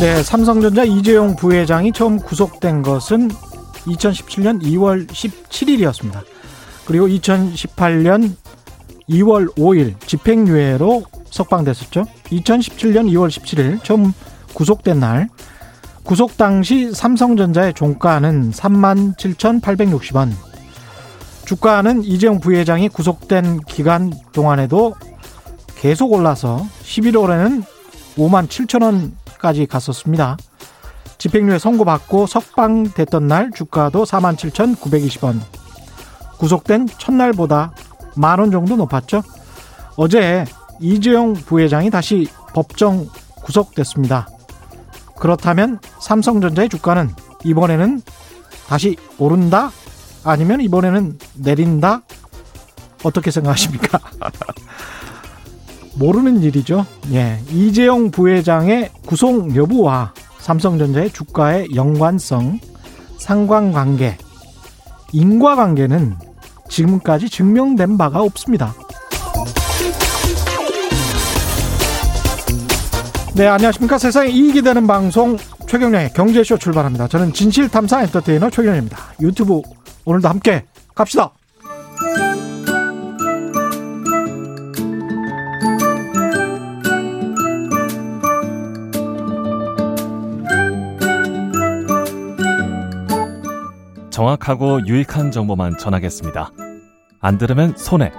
네, 삼성전자 이재용 부회장이 처음 구속된 것은 2017년 2월 17일이었습니다. 그리고 2018년 2월 5일 집행유예로 석방됐었죠. 2017년 2월 17일 처음 구속된 날 구속 당시 삼성전자의 종가는 3만 7,860원. 주가는 이재용 부회장이 구속된 기간 동안에도 계속 올라서 11월에는 5만 7천 원 까지 갔었습니다. 집행유예 선고받고 석방됐던 날 주가도 4만 7,920원. 구속된 첫날보다 만 원 정도 높았죠. 어제 이재용 부회장이 다시 법정 구속됐습니다. 그렇다면 삼성전자의 주가는 이번에는 다시 오른다? 아니면 이번에는 내린다? 어떻게 생각하십니까? 모르는 일이죠. 예. 이재용 부회장의 구속 여부와 삼성전자의 주가의 연관성, 상관관계, 인과관계는 지금까지 증명된 바가 없습니다. 네, 안녕하십니까. 세상에 이익이 되는 방송 최경련의 경제쇼 출발합니다. 저는 진실탐사 엔터테이너 최경련입니다. 유튜브 오늘도 함께 갑시다. 정확하고 유익한 정보만 전하겠습니다. 안 들으면 손해,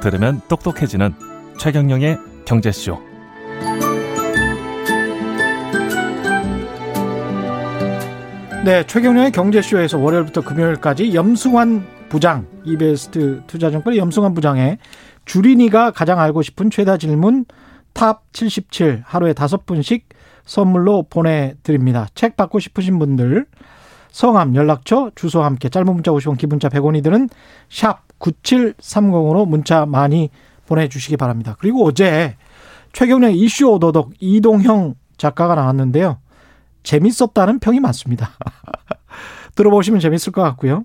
들으면 똑똑해지는 최경영의 경제쇼. 네, 최경영의 경제쇼에서 월요일부터 금요일까지 염승환 부장, 이베스트 투자증권 염승환 부장의 주린이가 가장 알고 싶은 최다 질문 top 77 하루에 다섯 분씩 선물로 보내드립니다. 책 받고 싶으신 분들 성함, 연락처, 주소와 함께 짧은 문자 50원, 긴 문자 100원이 드는 샵 9730으로 문자 많이 보내주시기 바랍니다. 그리고 어제 최경영의 이슈 오도독 이동형 작가가 나왔는데요. 재밌었다는 평이 많습니다. 들어보시면 재밌을 것 같고요.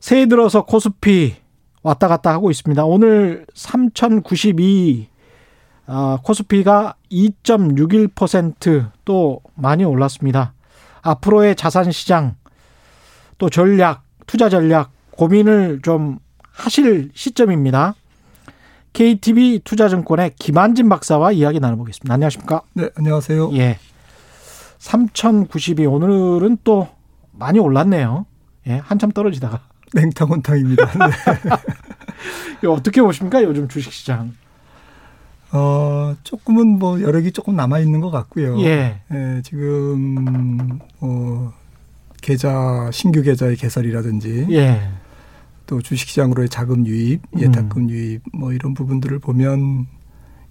새해 들어서 코스피 왔다 갔다 하고 있습니다. 오늘 3092 아, 코스피가 2.61%또 많이 올랐습니다. 앞으로의 자산 시장 또 전략, 투자 전략 고민을 좀 하실 시점입니다. KTB 투자증권의 김한진 박사와 이야기 나눠보겠습니다. 안녕하십니까? 네, 안녕하세요. 예. 3,090이 오늘은 또 많이 올랐네요. 예, 한참 떨어지다가. 냉탕온탕입니다. 네. 어떻게 보십니까? 요즘 주식시장. 어, 조금은 뭐 여력이 조금 남아 있는 것 같고요. 예. 예 지금 어 계좌 신규 계좌의 개설이라든지 예. 또 주식시장으로의 자금 유입, 예탁금 음. 유입 뭐 이런 부분들을 보면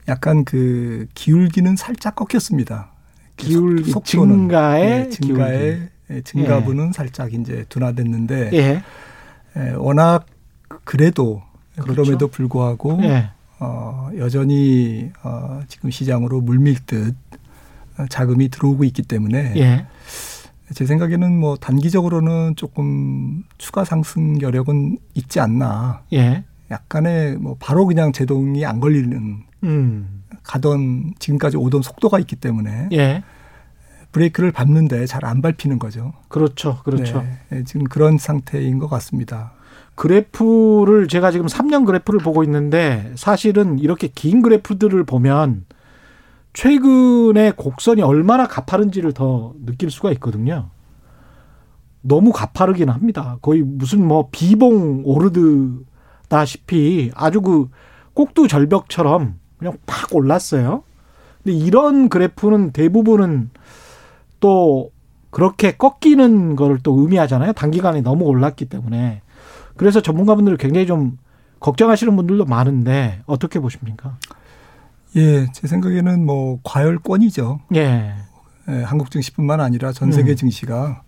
약간 그 기울기는 살짝 꺾였습니다. 기울기 증가의 예, 증가의 기울기. 증가분은 예. 살짝 이제 둔화됐는데 예. 예, 워낙 그래도 그렇죠. 그럼에도 불구하고 예. 어, 여전히 어, 지금 시장으로 물밀듯 자금이 들어오고 있기 때문에 예. 제 생각에는 뭐 단기적으로는 조금 추가 상승 여력은 있지 않나. 예. 약간의 뭐 바로 그냥 제동이 안 걸리는 음. 가던 지금까지 오던 속도가 있기 때문에 예. 브레이크를 밟는데 잘 안 밟히는 거죠. 그렇죠, 그렇죠. 네, 지금 그런 상태인 것 같습니다. 그래프를 제가 지금 3년 그래프를 보고 있는데 사실은 이렇게 긴 그래프들을 보면 최근에 곡선이 얼마나 가파른지를 더 느낄 수가 있거든요. 너무 가파르긴 합니다. 거의 무슨 뭐 비봉 오르드다시피 아주 그 꼭두 절벽처럼 그냥 팍 올랐어요. 근데 이런 그래프는 대부분은 또 그렇게 꺾이는 거를 또 의미하잖아요. 단기간에 너무 올랐기 때문에. 그래서 전문가분들 굉장히 좀 걱정하시는 분들도 많은데 어떻게 보십니까? 예, 제 생각에는 뭐 과열권이죠. 예. 예 한국 증시뿐만 아니라 전 세계 음. 증시가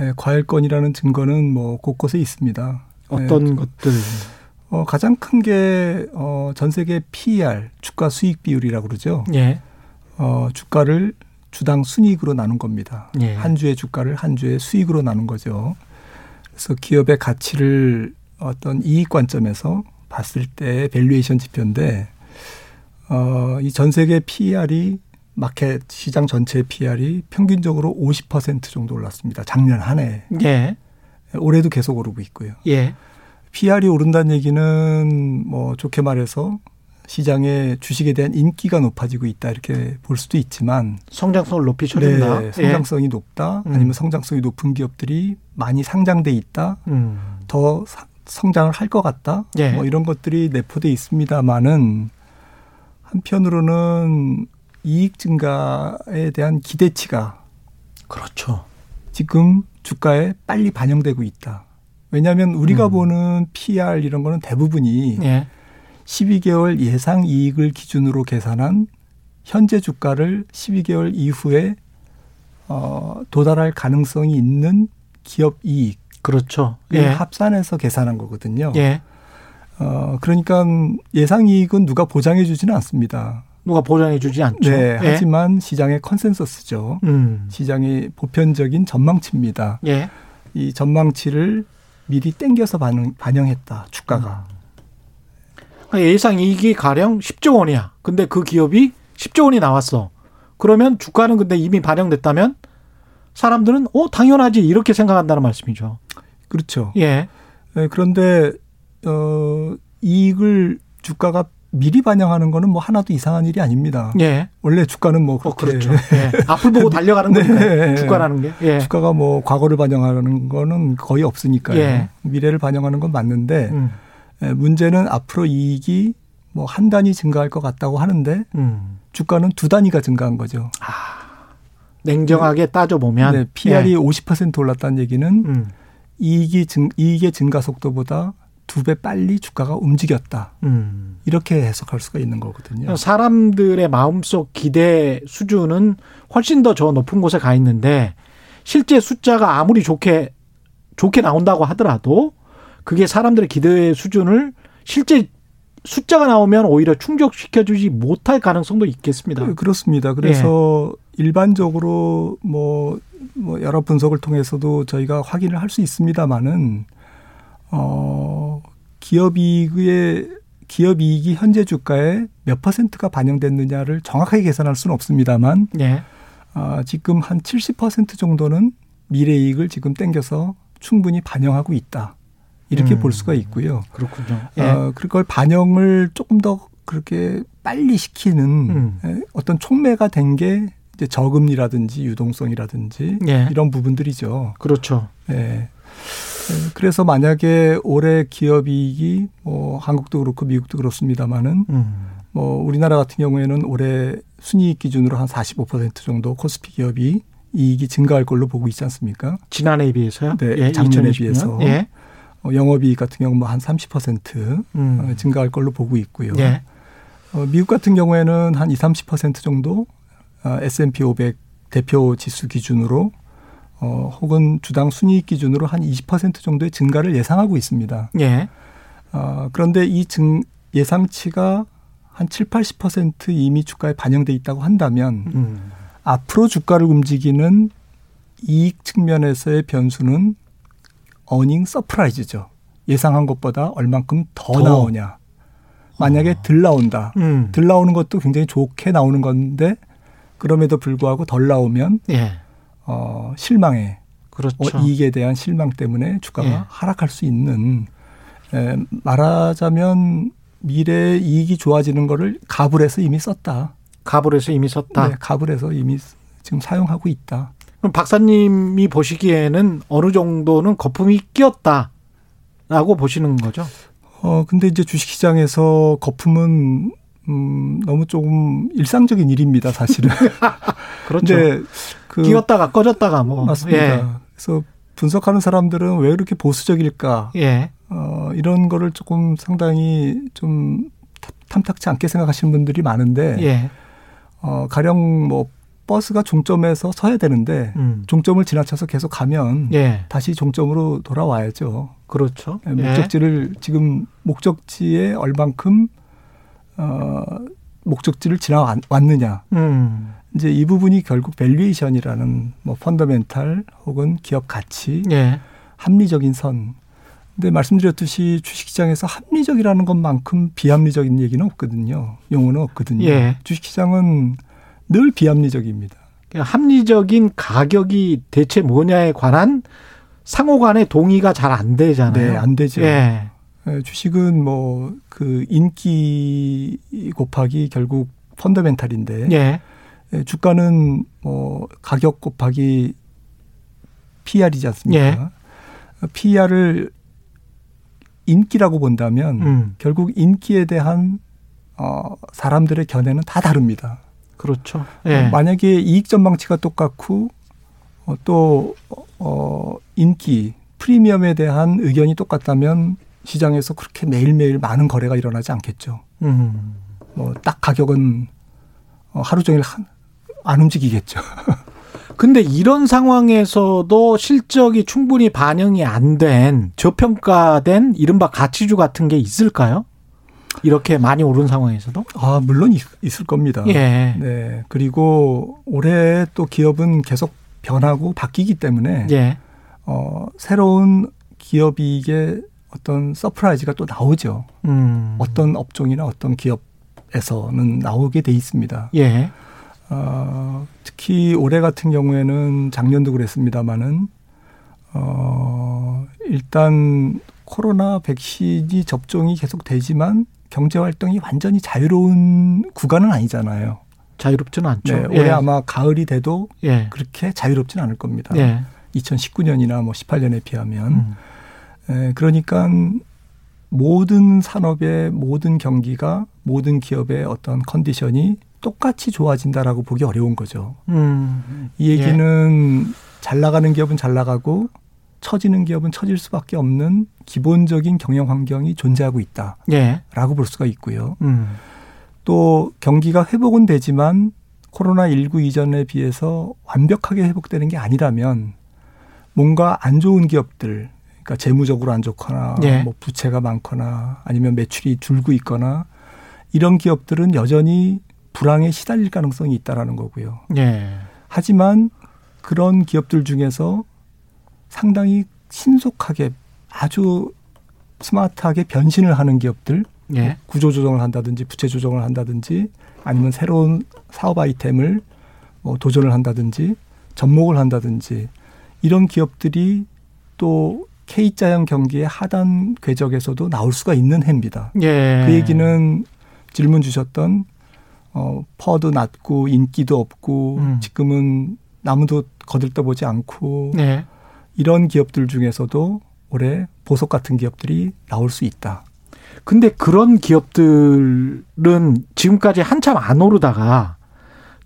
예, 과열권이라는 증거는 뭐 곳곳에 있습니다. 어떤 예, 것들? 어, 가장 큰 게, 어, 전 세계 PER, 주가 수익 비율이라고 그러죠. 예. 어, 주가를 주당 순이익으로 나눈 겁니다. 예. 한 주의 주가를 한 주의 수익으로 나눈 거죠. 그래서 기업의 가치를 어떤 이익 관점에서 봤을 때 valuation 지표인데 어, 이 전 세계 PER이 마켓 시장 전체 PR이 평균적으로 50% 정도 올랐습니다. 작년 한 해. 예. 올해도 계속 오르고 있고요. 예. PR이 오른다는 얘기는 뭐 좋게 말해서 시장에 주식에 대한 인기가 높아지고 있다 이렇게 볼 수도 있지만 성장성을 높이 쳐준다. 네, 성장성이 예. 높다 음. 아니면 성장성이 높은 기업들이 많이 상장돼 있다 음. 더 사- 성장을 할 것 같다 예. 뭐 이런 것들이 내포돼 있습니다만은 한편으로는 이익 증가에 대한 기대치가 그렇죠. 지금 주가에 빨리 반영되고 있다. 왜냐하면 우리가 음. 보는 PR 이런 거는 대부분이 예. 12개월 예상 이익을 기준으로 계산한 현재 주가를 12개월 이후에 어, 도달할 가능성이 있는 기업 이익 그렇죠. 을 예. 합산해서 계산한 거거든요. 예. 어, 그러니까 예상 이익은 누가 보장해 주지는 않습니다. 누가 보장해 주지 않죠. 네, 예. 하지만 시장의 컨센서스죠. 음. 시장의 보편적인 전망치입니다. 예. 이 전망치를 미리 땡겨서 반영, 반영했다. 주가가. 그러니까 예상 이익이 가령 10조 원이야. 근데 그 기업이 10조 원이 나왔어. 그러면 주가는 근데 이미 반영됐다면 사람들은 어 당연하지 이렇게 생각한다는 말씀이죠. 그렇죠. 예. 네, 그런데 어 이익을 주가가 미리 반영하는 거는 뭐 하나도 이상한 일이 아닙니다. 예. 원래 주가는 뭐어 그렇게 그렇죠. 예. 앞을 보고 달려가는 네. 거니까 주가라는 게. 예. 주가가 뭐 과거를 반영하는 거는 거의 없으니까요. 예. 미래를 반영하는 건 맞는데 음. 예, 문제는 앞으로 이익이 뭐 한 단위 증가할 것 같다고 하는데 음. 주가는 두 단위가 증가한 거죠. 냉정하게 따져 보면 네, PR이 50% 올랐다는 얘기는 음. 이익이 증 이익의 증가 속도보다 두배 빨리 주가가 움직였다. 음. 이렇게 해석할 수가 있는 거거든요. 사람들의 마음속 기대 수준은 훨씬 더 저 높은 곳에 가 있는데 실제 숫자가 아무리 좋게 좋게 나온다고 하더라도 그게 사람들의 기대 수준을 실제 숫자가 나오면 오히려 충족시켜주지 못할 가능성도 있겠습니다. 그- 그렇습니다. 그래서 일반적으로 뭐, 뭐 여러 분석을 통해서도 저희가 확인을 할 수 있습니다만은 어 기업 이익의 기업 이익이 현재 주가에 몇 퍼센트가 반영됐느냐를 정확하게 계산할 수는 없습니다만 예. 아, 지금 한 70% 정도는 미래 이익을 지금 땡겨서 충분히 반영하고 있다. 이렇게 음. 볼 수가 있고요. 그렇군요. 예. 어, 그걸 반영을 조금 더 그렇게 빨리 시키는 음. 에, 어떤 촉매가 된 게 이제 저금리라든지 유동성이라든지 예. 이런 부분들이죠. 그렇죠. 예. 에, 그래서 만약에 올해 기업 이익이 뭐 한국도 그렇고 미국도 그렇습니다만은 음. 뭐 우리나라 같은 경우에는 올해 순이익 기준으로 한 45% 정도 코스피 기업이 이익이 증가할 걸로 보고 있지 않습니까? 지난해에 비해서요? 네, 예, 작년에 2020년. 비해서. 예. 어, 영업이익 같은 경우 뭐한 30% 음. 어, 증가할 걸로 보고 있고요. 예. 어, 미국 같은 경우에는 한 20, 30% 정도 어, S&P 500 대표 지수 기준으로 어, 혹은 주당 순이익 기준으로 한 20% 정도의 증가를 예상하고 있습니다. 예. 어, 그런데 이 증, 예상치가 한 7, 80% 이미 주가에 반영돼 있다고 한다면 음. 앞으로 주가를 움직이는 이익 측면에서의 변수는 earning surprise죠. 예상한 것보다 얼만큼 더, 더. 나오냐. 만약에 덜 나온다. 음. 덜 나오는 것도 굉장히 좋게 나오는 건데 그럼에도 불구하고 덜 나오면 예. 어, 실망에 그렇죠. 어, 이익에 대한 실망 때문에 주가가 예. 하락할 수 있는 에, 말하자면 미래 이익이 좋아지는 거를 갑을 해서 이미 썼다. 가불에서 이미 섰다. 네, 갑을 해서 이미 지금 사용하고 있다. 그럼 박사님이 보시기에는 어느 정도는 거품이 끼었다라고 보시는 거죠? 어 근데 이제 주식시장에서 거품은 음 너무 조금 일상적인 일입니다, 사실은. 그렇죠. 그 끼었다가 꺼졌다가 뭐. 맞습니다. 그래서 분석하는 사람들은 왜 그렇게 보수적일까? 예. 예. 어 이런 거를 조금 상당히 좀 탐탁치 않게 생각하시는 분들이 많은데 예. 어 가령 뭐 버스가 종점에서 서야 되는데 음. 종점을 지나쳐서 계속 가면 예. 다시 종점으로 돌아와야죠. 그렇죠. 예, 목적지를 지금 목적지에 얼만큼 어 목적지를 지나왔느냐. 예. 음. 이제 이 부분이 결국 valuation이라는 뭐 fundamental 혹은 기업 가치, 예. 합리적인 선. 근데 말씀드렸듯이 주식시장에서 합리적이라는 것만큼 비합리적인 얘기는 없거든요. 용어는 없거든요. 예. 주식시장은 늘 비합리적입니다. 그러니까 합리적인 가격이 대체 뭐냐에 관한 상호 간의 동의가 잘 안 되잖아요. 네, 안 되죠. 예. 예, 주식은 뭐 그 인기 곱하기 결국 펀더멘탈인데 예. 예, 주가는 뭐 가격 곱하기 PR이지 않습니까? 예. PR을 인기라고 본다면 음. 결국 인기에 대한 어 사람들의 견해는 다 다릅니다. 그렇죠. 예. 만약에 이익 전망치가 똑같고 어, 또 어, 인기 프리미엄에 대한 의견이 똑같다면 시장에서 그렇게 매일매일 많은 거래가 일어나지 않겠죠. 음. 뭐딱 가격은 어, 하루 종일 한, 안 움직이겠죠. 근데 이런 상황에서도 실적이 충분히 반영이 안 된 저평가된 이른바 가치주 같은 게 있을까요? 이렇게 많이 오른 상황에서도? 아 물론 있, 을 겁니다. 예. 네 그리고 올해 또 기업은 계속 변하고 바뀌기 때문에 예. 어, 새로운 기업 이익의 어떤 surprise가 또 나오죠. 음. 어떤 업종이나 어떤 기업에서는 나오게 돼 있습니다. 예. 어, 특히 올해 같은 경우에는 작년도 그랬습니다마는 어, 일단 코로나 백신이 접종이 계속 되지만 경제 활동이 완전히 자유로운 구간은 아니잖아요. 자유롭지는 않죠. 네, 올해 아마 가을이 돼도 예. 그렇게 자유롭지는 않을 겁니다. 예. 2019년이나 뭐 18년에 비하면 음. 에, 그러니까 모든 산업의 모든 경기가 모든 기업의 어떤 컨디션이 똑같이 좋아진다라고 보기 어려운 거죠. 음. 이 얘기는 잘 나가는 기업은 잘 나가고 처지는 기업은 처질 수밖에 없는 기본적인 경영 환경이 존재하고 있다라고 예. 볼 수가 있고요. 음. 또 경기가 회복은 되지만 코로나 19 이전에 비해서 완벽하게 회복되는 게 아니라면 뭔가 안 좋은 기업들, 그러니까 재무적으로 안 좋거나 예. 뭐 부채가 많거나 아니면 매출이 줄고 있거나 이런 기업들은 여전히 불황에 시달릴 가능성이 있다라는 거고요. 예. 하지만 그런 기업들 중에서 상당히 신속하게 아주 스마트하게 변신을 하는 기업들, 예. 구조 조정을 한다든지 부채 조정을 한다든지 아니면 새로운 사업 아이템을 뭐 도전을 한다든지 접목을 한다든지 이런 기업들이 또 K자형 경기의 하단 궤적에서도 나올 수가 있는 해입니다. 예. 그 얘기는 질문 주셨던 어 퍼도 낮고 인기도 없고 음. 지금은 나무도 거들떠보지 않고 예. 이런 기업들 중에서도 올해 보석 같은 기업들이 나올 수 있다. 근데 그런 기업들은 지금까지 한참 안 오르다가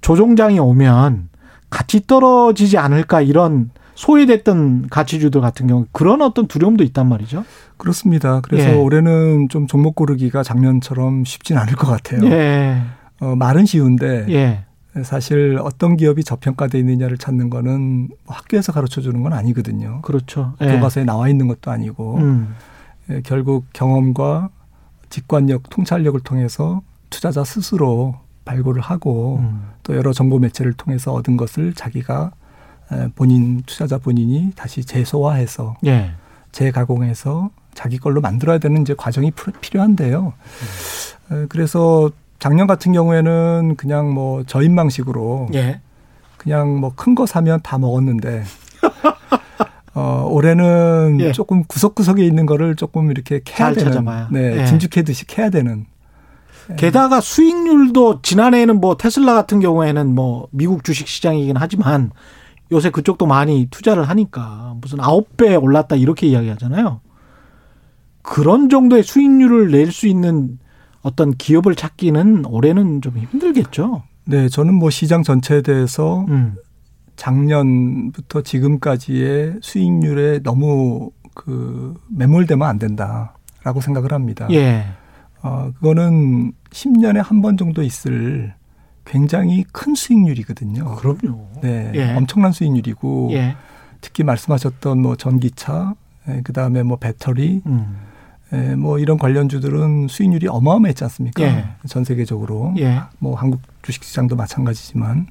조종장이 오면 같이 떨어지지 않을까 이런 소외됐던 가치주들 같은 경우 그런 어떤 두려움도 있단 말이죠. 그렇습니다. 그래서 예. 올해는 좀 종목 고르기가 작년처럼 쉽진 않을 것 같아요. 예. 어, 말은 쉬운데 예. 사실 어떤 기업이 저평가돼 있느냐를 찾는 거는 뭐 학교에서 가르쳐 주는 건 아니거든요. 그렇죠. 예. 교과서에 나와 있는 것도 아니고 음. 예, 결국 경험과 직관력, 통찰력을 통해서 투자자 스스로 발굴을 하고 음. 또 여러 정보 매체를 통해서 얻은 것을 자기가 에, 본인 투자자 본인이 다시 재소화해서 예. 재가공해서 자기 걸로 만들어야 되는 이제 과정이 프- 필요한데요. 에, 그래서 작년 같은 경우에는 그냥 뭐 저인망식으로 예. 그냥 뭐 큰 거 사면 다 먹었는데 어 올해는 예. 조금 구석구석에 있는 거를 조금 이렇게 캐야 잘 되는 찾아봐야. 네, 예. 진주캐듯이 캐야 되는 게다가 수익률도 지난해에는 뭐 테슬라 같은 경우에는 뭐 미국 주식 시장이긴 하지만 요새 그쪽도 많이 투자를 하니까 무슨 아홉 배 올랐다 이렇게 이야기하잖아요. 그런 정도의 수익률을 낼 수 있는 어떤 기업을 찾기는 올해는 좀 힘들겠죠. 네, 저는 뭐 시장 전체에 대해서 음. 작년부터 지금까지의 수익률에 너무 그 매몰되면 안 된다라고 생각을 합니다. 예. 어, 그거는 10년에 한 번 정도 있을 굉장히 큰 수익률이거든요. 그럼요. 네, 예. 엄청난 수익률이고 예. 특히 말씀하셨던 뭐 전기차, 예, 그다음에 뭐 배터리, 음. 예, 뭐 이런 관련주들은 수익률이 어마어마했지 않습니까? 예. 전 세계적으로. 예. 뭐 한국 주식시장도 마찬가지지만.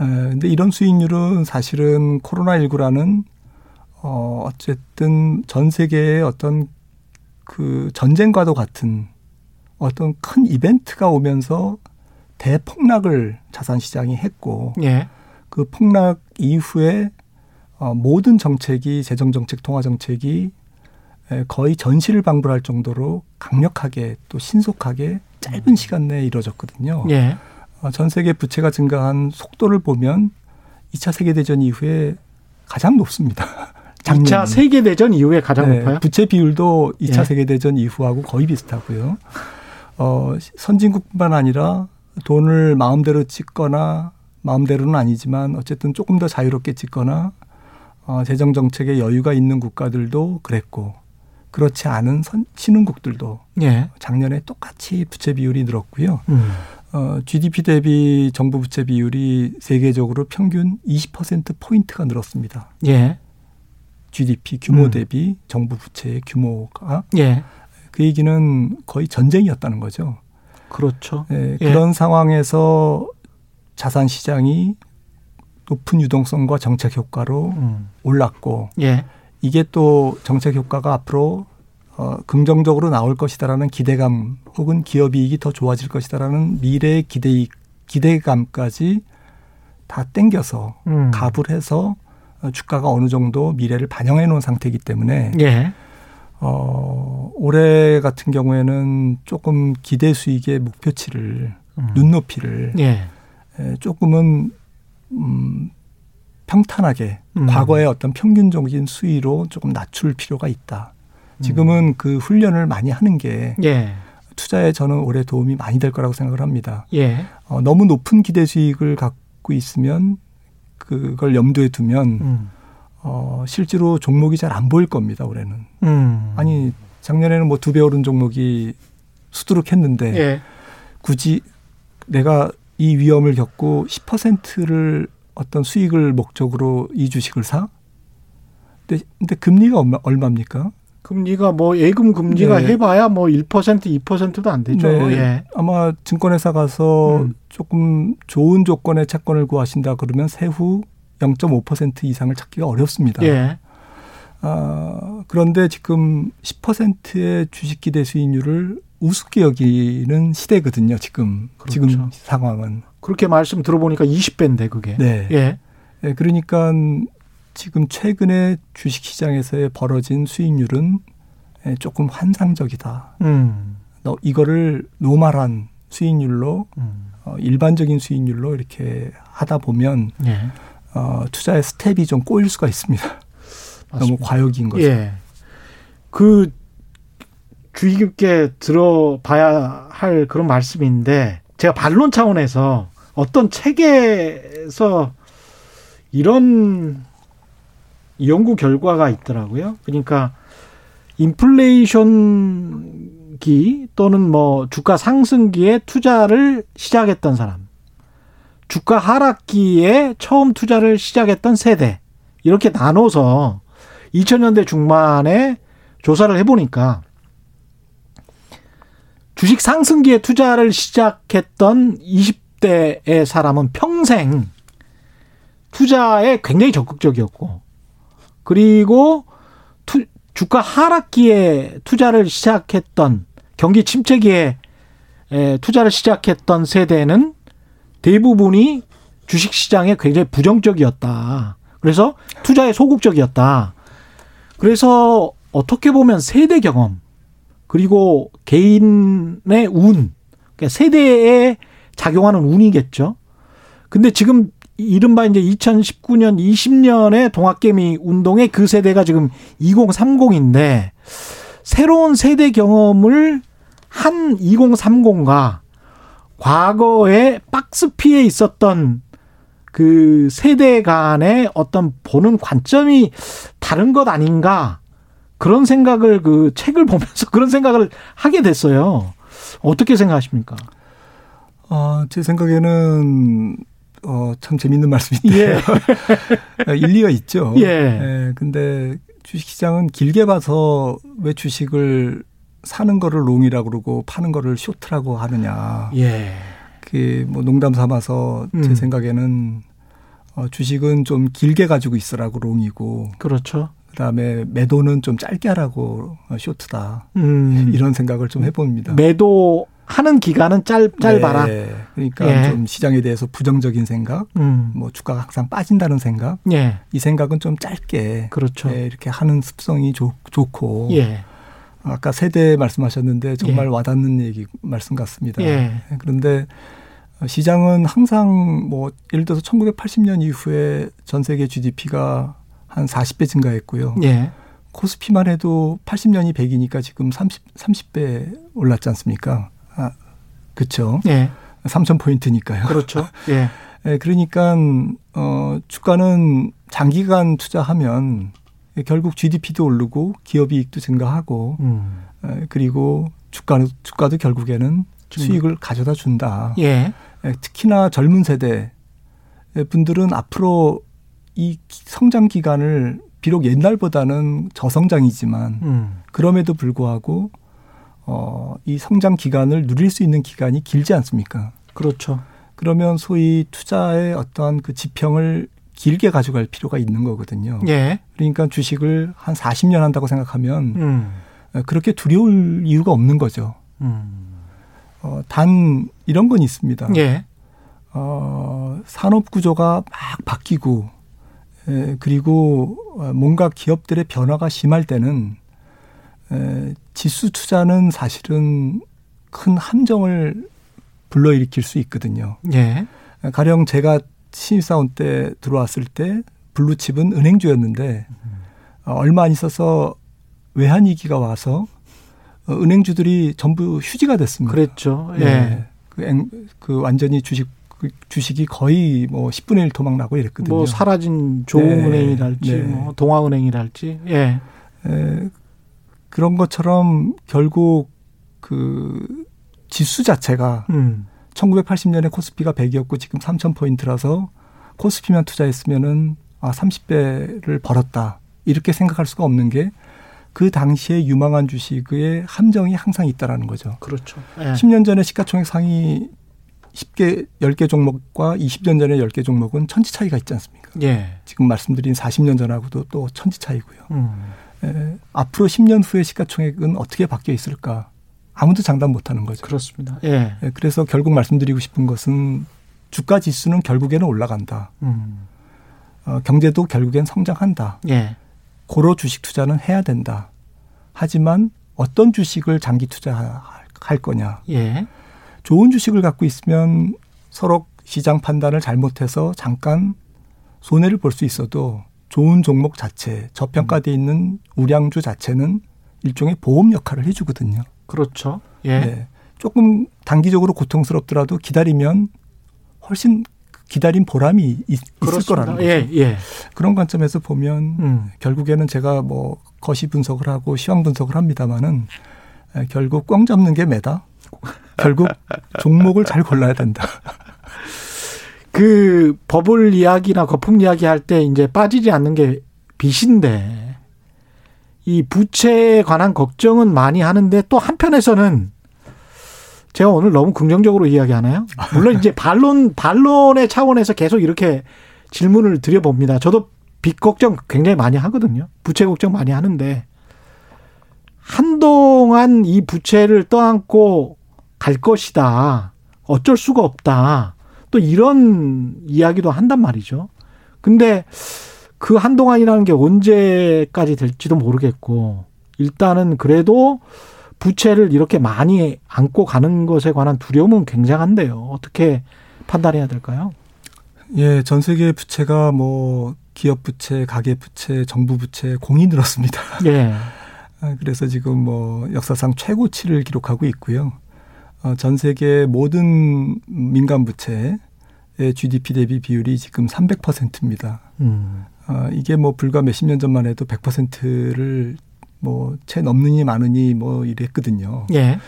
에, 근데 이런 수익률은 사실은 코로나19라는 어, 어쨌든 전 세계의 어떤 그 전쟁과도 같은 어떤 큰 이벤트가 오면서 대폭락을 자산 시장이 했고 예. 그 폭락 이후에 어, 모든 정책이 재정 정책, 통화 정책이 거의 전시를 방불할 정도로 강력하게 또 신속하게 짧은 시간 내에 이루어졌거든요. 예. 어, 전 세계 부채가 증가한 속도를 보면 2차 세계대전 이후에 가장 높습니다. 2차 세계대전 이후에 가장 네, 높아요? 부채 비율도 2차 예. 세계대전 이후하고 거의 비슷하고요. 어, 선진국뿐만 아니라 돈을 마음대로 찍거나 마음대로는 아니지만 어쨌든 조금 더 자유롭게 찍거나 어, 재정 정책에 여유가 있는 국가들도 그랬고 그렇지 않은 선, 신흥국들도 예. 작년에 똑같이 부채 비율이 늘었고요. 음. 어, GDP 대비 정부 부채 비율이 세계적으로 평균 20% 포인트가 늘었습니다. 예. GDP 규모 음. 대비 정부 부채의 규모가 예. 그 얘기는 거의 전쟁이었다는 거죠. 그렇죠. 예, 예. 그런 상황에서 자산 시장이 높은 유동성과 정책 효과로 음. 올랐고 예. 이게 또 정책 효과가 앞으로 어, 긍정적으로 나올 것이다라는 기대감 혹은 기업 이익이 더 좋아질 것이다라는 미래의 기대 기대감까지 다 땡겨서 음. 갑을 해서 주가가 어느 정도 미래를 반영해 놓은 상태이기 때문에 예. 어, 올해 같은 경우에는 조금 기대 수익의 목표치를 음. 눈높이를 예. 에, 조금은 음, 평탄하게 음. 과거의 어떤 평균적인 수위로 조금 낮출 필요가 있다. 지금은 음. 그 훈련을 많이 하는 게 예. 투자에 저는 올해 도움이 많이 될 거라고 생각을 합니다. 예. 어, 너무 높은 기대 수익을 갖고 있으면 그걸 염두에 두면 음. 어, 실제로 종목이 잘 안 보일 겁니다, 올해는. 음. 아니, 작년에는 뭐 두 배 오른 종목이 수두룩했는데 예. 굳이 내가 이 위험을 겪고 10%를 어떤 수익을 목적으로 이 주식을 사? 근데, 근데 금리가 얼마, 얼마입니까? 금리가 뭐 예금 금리가 네. 해봐야 뭐 1% 2%도 안 되죠. 네. 예. 아마 증권회사 가서 음. 조금 좋은 조건의 채권을 구하신다 그러면 세후 0.5% 이상을 찾기가 어렵습니다. 예. 아, 그런데 지금 10%의 주식 기대 수익률을 우습게 여기는 시대거든요. 지금 그렇죠. 지금 상황은 그렇게 말씀 들어보니까 20배인데 그게. 네. 예. 네. 그러니까 지금 최근에 주식 시장에서의 벌어진 수익률은 예, 조금 환상적이다. 음. 너 이거를 normal한 수익률로 음. 어, 일반적인 수익률로 이렇게 하다 보면 예. 어, 투자의 스텝이 좀 꼬일 수가 있습니다. 맞습니다. 너무 과욕인 거죠. 예. 그 주의 깊게 들어봐야 할 그런 말씀인데 제가 반론 차원에서 어떤 책에서 이런 연구 결과가 있더라고요. 그러니까 인플레이션기 또는 뭐 주가 상승기에 투자를 시작했던 사람, 주가 하락기에 처음 투자를 시작했던 세대 이렇게 나눠서 2000년대 중반에 조사를 해보니까 주식 상승기에 투자를 시작했던 20 대의 사람은 평생 투자에 굉장히 적극적이었고 그리고 투, 주가 하락기에 투자를 시작했던 경기 침체기에 에, 투자를 시작했던 세대는 대부분이 주식 시장에 굉장히 부정적이었다. 그래서 투자에 소극적이었다. 그래서 어떻게 보면 세대 경험 그리고 개인의 운, 그러니까 세대에 작용하는 운이겠죠. 근데 지금 이른바 이제 2019년, 20년의 동학개미 운동의 그 세대가 지금 2030인데 새로운 세대 경험을 한 2030과 과거에 박스 피에 있었던 그 세대 간의 어떤 보는 관점이 다른 것 아닌가 그런 생각을 그 책을 보면서 그런 생각을 하게 됐어요. 어떻게 생각하십니까? 어, 제 생각에는 어, 참 재밌는 말씀인데. 예. 일리가 있죠. 예. 예. 근데 주식 시장은 길게 봐서 왜 주식을 사는 거를 롱이라고 그러고 파는 거를 쇼트라고 하느냐. 예. 그뭐 농담 삼아서 음. 제 생각에는 어, 주식은 좀 길게 가지고 있으라고 롱이고. 그렇죠. 그다음에 매도는 좀 짧게 하라고 쇼트다. 음. 이런 생각을 좀 해봅니다. 매도 하는 기간은 짧 짧아라. 네. 그러니까 예. 좀 시장에 대해서 부정적인 생각, 음. 뭐 주가가 항상 빠진다는 생각, 예. 이 생각은 좀 짧게 그렇죠. 예, 이렇게 하는 습성이 좋, 좋고. 예. 아까 세대 말씀하셨는데 정말 예. 와닿는 얘기 말씀 같습니다. 예. 그런데 시장은 항상 뭐 예를 들어서 1980년 이후에 전 세계 GDP가 한 40배 증가했고요. 예. 코스피만 해도 80년이 100이니까 지금 30 30배 올랐지 않습니까? 아, 그렇죠. 예. 3천 포인트니까요. 그렇죠. 예. 예, 그러니까 어 주가는 장기간 투자하면 결국 GDP도 오르고 기업 이익도 증가하고 음. 에, 그리고 주가 주가도 결국에는 수익을 가져다 준다. 예. 에, 특히나 젊은 세대 분들은 앞으로 이 성장 기간을 비록 옛날보다는 저성장이지만 음. 그럼에도 불구하고 어, 이 성장 기간을 누릴 수 있는 기간이 길지 않습니까? 그렇죠. 그러면 소위 투자의 어떤 그 지평을 길게 가져갈 필요가 있는 거거든요. 예. 그러니까 주식을 한 40년 한다고 생각하면 음. 그렇게 두려울 이유가 없는 거죠. 음. 어, 단 이런 건 있습니다. 예. 어, 산업 구조가 막 바뀌고 에, 그리고 뭔가 기업들의 변화가 심할 때는 에, 지수 투자는 사실은 큰 함정을 불러일으킬 수 있거든요. 예. 가령 제가 신입사원 때 들어왔을 때 블루칩은 은행주였는데 어, 얼마 안 있어서 외환 위기가 와서 어, 은행주들이 전부 휴지가 됐습니다. 그랬죠. 예. 네. 그, 앵, 그 완전히 주식 그 주식이 거의 뭐 10분의 1 토막 나고 이랬거든요. 뭐 사라진 조은행이랄지 네. 뭐 동아은행이랄지. 예. 에, 그런 것처럼 결국 그 지수 자체가 음. 1980년에 코스피가 100이었고 지금 3,000포인트라서 코스피만 투자했으면은 아, 30배를 벌었다. 이렇게 생각할 수가 없는 게 그 당시에 유망한 주식의 함정이 항상 있다라는 거죠. 그렇죠. 예. 10년 전에 시가총액 상위 10개, 10개 종목과 20년 전에 10개 종목은 천지 차이가 있지 않습니까? 예. 지금 말씀드린 40년 전하고도 또 천지 차이고요. 음. 에, 앞으로 10년 후에 시가총액은 어떻게 바뀌어 있을까? 아무도 장담 못 하는 거죠. 그렇습니다. 예. 예. 그래서 결국 말씀드리고 싶은 것은 주가 지수는 결국에는 올라간다. 음. 어, 경제도 결국엔 성장한다. 예. 고로 주식 투자는 해야 된다. 하지만 어떤 주식을 장기 투자할 거냐. 예. 좋은 주식을 갖고 있으면 서로 시장 판단을 잘못해서 잠깐 손해를 볼 수 있어도 좋은 종목 자체, 저평가돼 있는 우량주 자체는 일종의 보험 역할을 해주거든요. 그렇죠. 예. 네. 조금 단기적으로 고통스럽더라도 기다리면 훨씬 기다린 보람이 있, 을 거라는 거죠. 예, 예. 그런 관점에서 보면 음. 결국에는 제가 뭐 거시 분석을 하고 시황 분석을 합니다마는 결국 꽝 잡는 게 매다. 결국 종목을 잘 골라야 된다. 그 버블 이야기나 거품 이야기 할 때 이제 빠지지 않는 게 빚인데 이 부채에 관한 걱정은 많이 하는데 또 한편에서는 제가 오늘 너무 긍정적으로 이야기하나요? 물론 이제 반론 반론의 차원에서 계속 이렇게 질문을 드려봅니다. 저도 빚 걱정 굉장히 많이 하거든요. 부채 걱정 많이 하는데 한동안 이 부채를 떠안고 갈 것이다. 어쩔 수가 없다. 또 이런 이야기도 한단 말이죠. 근데 그 한동안이라는 게 언제까지 될지도 모르겠고 일단은 그래도 부채를 이렇게 많이 안고 가는 것에 관한 두려움은 굉장한데요. 어떻게 판단해야 될까요? 예, 전 세계 부채가 뭐 기업 부채, 가계 부채, 정부 부채 공이 늘었습니다. 예. 아, 그래서 지금 뭐 역사상 최고치를 기록하고 있고요. 어, 전 세계 모든 민간 부채의 GDP 대비 비율이 지금 300%입니다. 음. 어, 이게 뭐 불과 몇십 년 전만 해도 100%를 뭐 채 넘느니 마느니 뭐 이랬거든요. 예.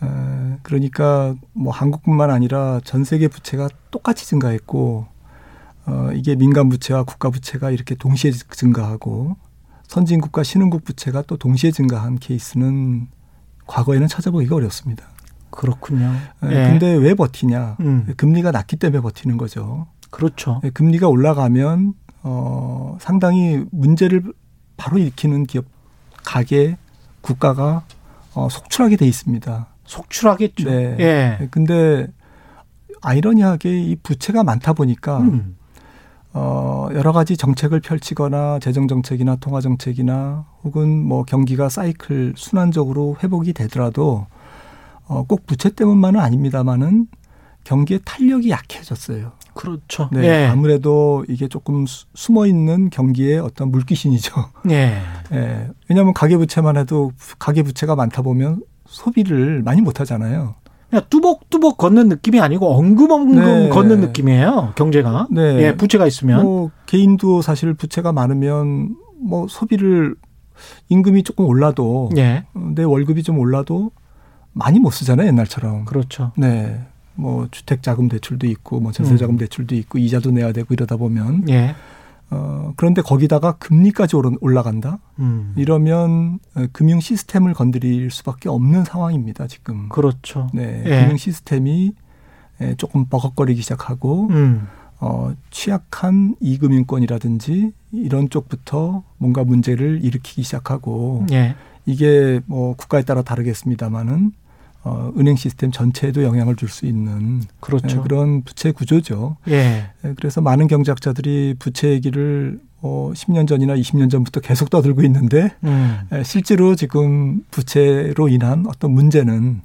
어, 그러니까 뭐 한국뿐만 아니라 전 세계 부채가 똑같이 증가했고 어, 이게 민간 부채와 국가 부채가 이렇게 동시에 증가하고 선진국과 신흥국 부채가 또 동시에 증가한 케이스는 과거에는 찾아보기가 어렵습니다. 그렇군요. 예. 근데 왜 버티냐? 음. 금리가 낮기 때문에 버티는 거죠. 그렇죠. 예, 금리가 올라가면 어 상당히 문제를 바로 일으키는 기업 가게 국가가 어 속출하게 돼 있습니다. 속출하겠죠. 네. 예. 근데 아이러니하게 이 부채가 많다 보니까 음. 어 여러 가지 정책을 펼치거나 재정 정책이나 통화 정책이나 혹은 뭐 경기가 사이클 순환적으로 회복이 되더라도 어 꼭 부채 때문만은 아닙니다만은 경기의 탄력이 약해졌어요. 그렇죠. 네. 예. 아무래도 이게 조금 수- 숨어 있는 경기의 어떤 물귀신이죠. 예. 예. 왜냐하면 가계부채만 해도 가계부채가 많다 보면 소비를 많이 못 하잖아요. 그냥 뚜벅뚜벅 걷는 느낌이 아니고 엉금엉금 네. 걷는 느낌이에요. 경제가. 네. 예, 부채가 있으면. 뭐 개인도 사실 부채가 많으면 뭐 소비를 임금이 조금 올라도 예. 내 월급이 좀 올라도 많이 못 쓰잖아요 옛날처럼. 그렇죠. 네. 뭐 주택 자금 대출도 있고 뭐 전세 자금 음. 대출도 있고 이자도 내야 되고 이러다 보면 예. 어 그런데 거기다가 금리까지 올라간다. 음. 이러면 어, 금융 시스템을 건드릴 수밖에 없는 상황입니다 지금. 그렇죠. 네. 예. 금융 시스템이 에, 조금 버벅거리기 시작하고 음. 어, 취약한 이금융권이라든지 이런 쪽부터 뭔가 문제를 일으키기 시작하고 예. 이게 뭐 국가에 따라 다르겠습니다만은 어, 은행 시스템 전체에도 영향을 줄 수 있는 그렇죠. 예, 그런 부채 구조죠. 예. 예, 그래서 많은 경제학자들이 부채 얘기를 어, 10년 전이나 20년 전부터 계속 떠들고 있는데 음. 예, 실제로 지금 부채로 인한 어떤 문제는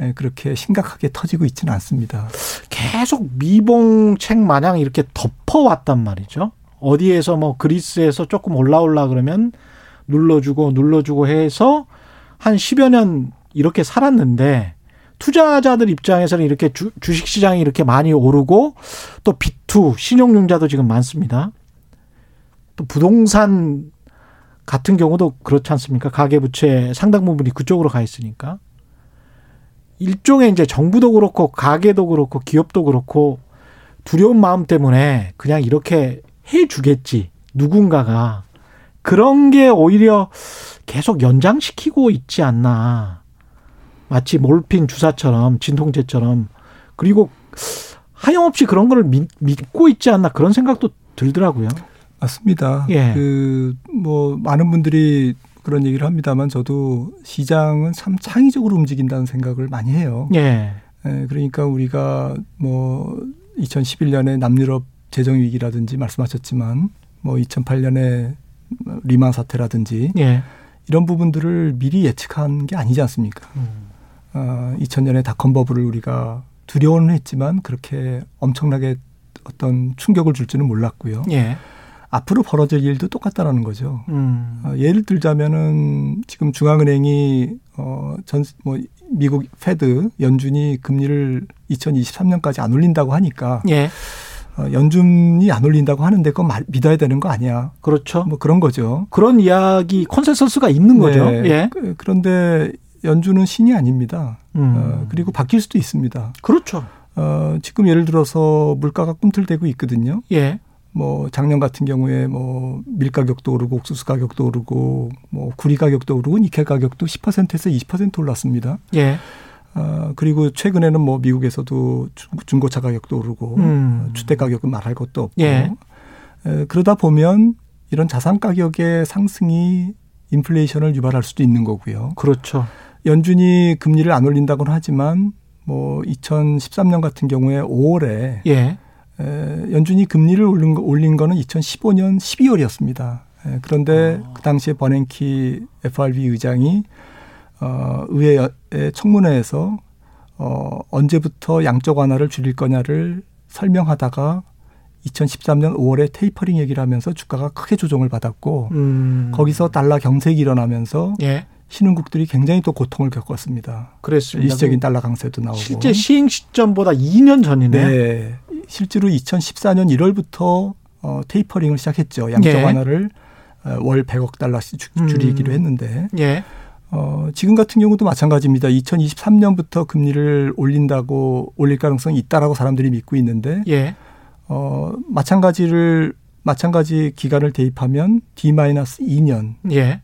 예, 그렇게 심각하게 터지고 있지는 않습니다. 계속 미봉책 마냥 이렇게 덮어왔단 말이죠. 어디에서 뭐 그리스에서 조금 올라올라 그러면 눌러주고 눌러주고 해서 한 10여 년 이렇게 살았는데 투자자들 입장에서는 이렇게 주, 주식 시장이 이렇게 많이 오르고 또 비투 신용융자도 지금 많습니다. 또 부동산 같은 경우도 그렇지 않습니까? 가계부채 상당 부분이 그쪽으로 가 있으니까. 일종의 이제 정부도 그렇고 가게도 그렇고 기업도 그렇고 두려운 마음 때문에 그냥 이렇게 해 주겠지. 누군가가 그런 게 오히려 계속 연장시키고 있지 않나. 마치 몰핀 주사처럼 진통제처럼 그리고 하염없이 그런 거를 믿, 믿고 있지 않나 그런 생각도 들더라고요. 맞습니다. 예. 그, 뭐, 많은 분들이 그런 얘기를 합니다만 저도 시장은 참 창의적으로 움직인다는 생각을 많이 해요. 예. 예, 그러니까 우리가 뭐 2011년에 남유럽 재정 위기라든지 말씀하셨지만 뭐 2008년에 리만 사태라든지 예. 이런 부분들을 미리 예측한 게 아니지 않습니까? 음. 어, 2000년에 닷컴 버블을 우리가 두려워는 했지만 그렇게 엄청나게 어떤 충격을 줄지는 몰랐고요. 예. 앞으로 벌어질 일도 똑같다라는 거죠. 음. 어, 예를 들자면은 지금 중앙은행이 어 전 뭐 미국 Fed 연준이 금리를 2023년까지 안 올린다고 하니까 예. 어, 연준이 안 올린다고 하는데 그건 말, 믿어야 되는 거 아니야? 그렇죠. 뭐 그런 거죠. 그런 이야기 consensus가 있는 거죠. 네. 예. 그- 그런데 연준은 신이 아닙니다. 음. 어, 그리고 바뀔 수도 있습니다. 그렇죠. 어, 지금 예를 들어서 물가가 꿈틀대고 있거든요. 예. 뭐 작년 같은 경우에 뭐 밀 가격도 오르고 옥수수 가격도 오르고 뭐 구리 가격도 오르고 니켈 가격도 10%에서 20% 올랐습니다. 예. 어, 그리고 최근에는 뭐 미국에서도 중- 중고차 가격도 오르고 음. 어, 주택 가격은 말할 것도 없고 예. 에, 그러다 보면 이런 자산 가격의 상승이 인플레이션을 유발할 수도 있는 거고요. 그렇죠. 연준이 금리를 안 올린다고는 하지만 뭐 2013년 같은 경우에 5월에 예. 에, 연준이 금리를 올린, 거, 올린 거는 2015년 12월이었습니다. 에, 그런데 아. 그 당시에 버냉키 FRB 의장이 어, 의회 청문회에서 어, 언제부터 양적 완화를 줄일 거냐를 설명하다가 2013년 5월에 테이퍼링 얘기를 하면서 주가가 크게 조정을 받았고 음. 거기서 달러 경색이 일어나면서 예. 신흥국들이 굉장히 또 고통을 겪었습니다. 그랬습니다. 일시적인 달러 강세도 나오고 실제 시행 시점보다 2년 전이네. 네. 실제로 2014년 1월부터 어, 테이퍼링을 시작했죠. 양적 예. 완화를 어, 월 100억 달러씩 주, 음. 줄이기로 했는데 예. 어, 지금 같은 경우도 마찬가지입니다. 2023년부터 금리를 올린다고 올릴 가능성이 있다라고 사람들이 믿고 있는데 예. 어, 마찬가지를 마찬가지 기간을 대입하면 D-2년 예.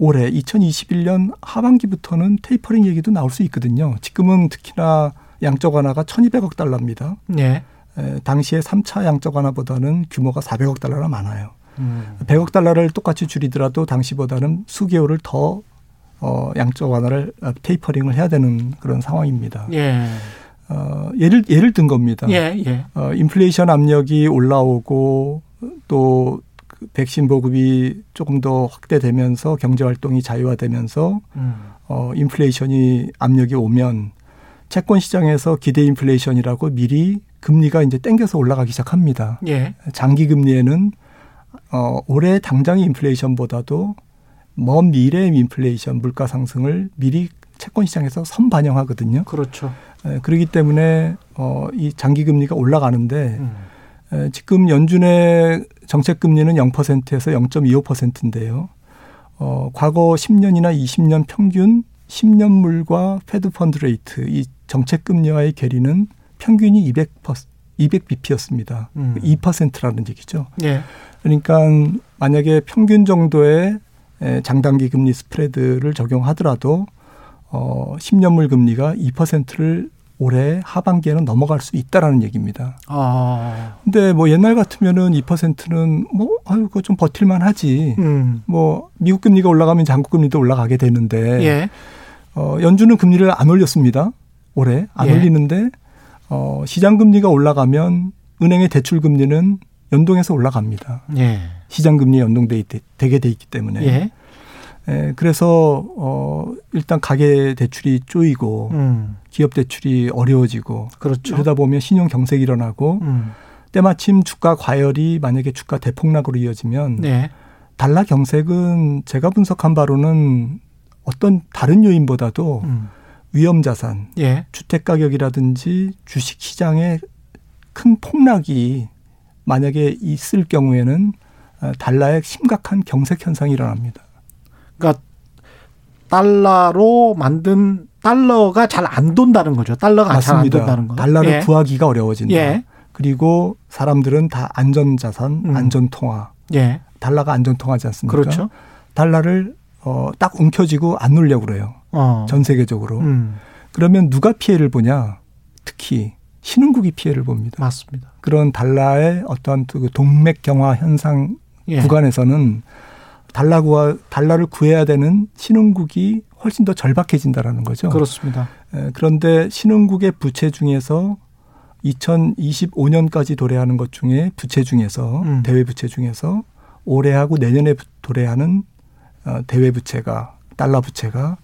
올해 2021년 하반기부터는 테이퍼링 얘기도 나올 수 있거든요. 지금은 특히나 양적 완화가 1,200억 달러입니다. 예. 에, 당시에 3차 양적 완화보다는 규모가 400억 달러나 많아요. 음. 100억 달러를 똑같이 줄이더라도 당시보다는 수개월을 더 어, 양적 완화를 어, 테이퍼링을 해야 되는 그런 상황입니다. 예. 어, 예를 예를 든 겁니다. 예, 예. 어, 인플레이션 압력이 올라오고 또그 백신 보급이 조금 더 확대되면서 경제 활동이 자유화되면서 음. 어, 인플레이션이 압력이 오면 채권 시장에서 기대 인플레이션이라고 미리 금리가 이제 땡겨서 올라가기 시작합니다. 예. 장기 금리에는 어, 올해 당장의 인플레이션보다도 먼 미래의 인플레이션 물가 상승을 미리 채권 시장에서 선 반영하거든요. 그렇죠. 에, 그렇기 때문에 어, 이 장기 금리가 올라가는데 음. 에, 지금 연준의 정책 금리는 0%에서 0.25%인데요. 어, 과거 10년이나 20년 평균 10년물과 Fed fund rate 이 정책 금리와의 괴리는 평균이 200 200bp였습니다. 음. 2%라는 얘기죠. 예. 그러니까 만약에 평균 정도의 에, 장단기 금리 spread를 적용하더라도 어 10년물 금리가 2%를 올해 하반기에는 넘어갈 수 있다라는 얘기입니다. 아. 근데 뭐 옛날 같으면은 2%는 뭐 아유 그거 좀 버틸만 하지. 음. 뭐 미국 금리가 올라가면 한국 금리도 올라가게 되는데 예. 어 연준은 금리를 안 올렸습니다. 올해 안 예. 올리는데 어 시장 금리가 올라가면 은행의 대출 금리는 연동해서 올라갑니다. 예. 시장 금리 연동돼 있- 되게 돼 있기 때문에. 예. 에, 그래서 어 일단 가계 대출이 쪼이고 음. 기업 대출이 어려워지고 그렇죠. 이러다 보면 신용 경색이 일어나고 음. 때마침 주가 과열이 만약에 주가 대폭락으로 이어지면 네. 달러 경색은 제가 분석한 바로는 어떤 다른 요인보다도 음. 위험 자산, 예. 주택 가격이라든지 주식 시장의 큰 폭락이 만약에 있을 경우에는 어, 달러의 심각한 경색 현상이 일어납니다. 그러니까 달러로 만든 달러가 잘 안 돈다는 거죠. 달러가 잘 안. 돈다는 거. 달러를 예. 구하기가 어려워진다. 예. 그리고 사람들은 다 안전 자산, 음. 안전 통화. 예. 달러가 안전 통하지 않습니까? 그렇죠. 달러를 어, 딱 움켜쥐고 안 놀려고 그래요. 어. 전 세계적으로. 음. 그러면 누가 피해를 보냐? 특히 신흥국이 피해를 봅니다. 맞습니다. 그런 달러의 어떤 그 동맥 경화 현상 예. 구간에서는 달러 구하, 달러를 구해야 되는 신흥국이 훨씬 더 절박해진다라는 거죠. 그렇습니다. 에, 그런데 신흥국의 부채 중에서 2025년까지 도래하는 것 중에 부채 중에서 음. 대외 부채 중에서 올해하고 내년에 부- 도래하는 어, 대외 부채가 달러 부채가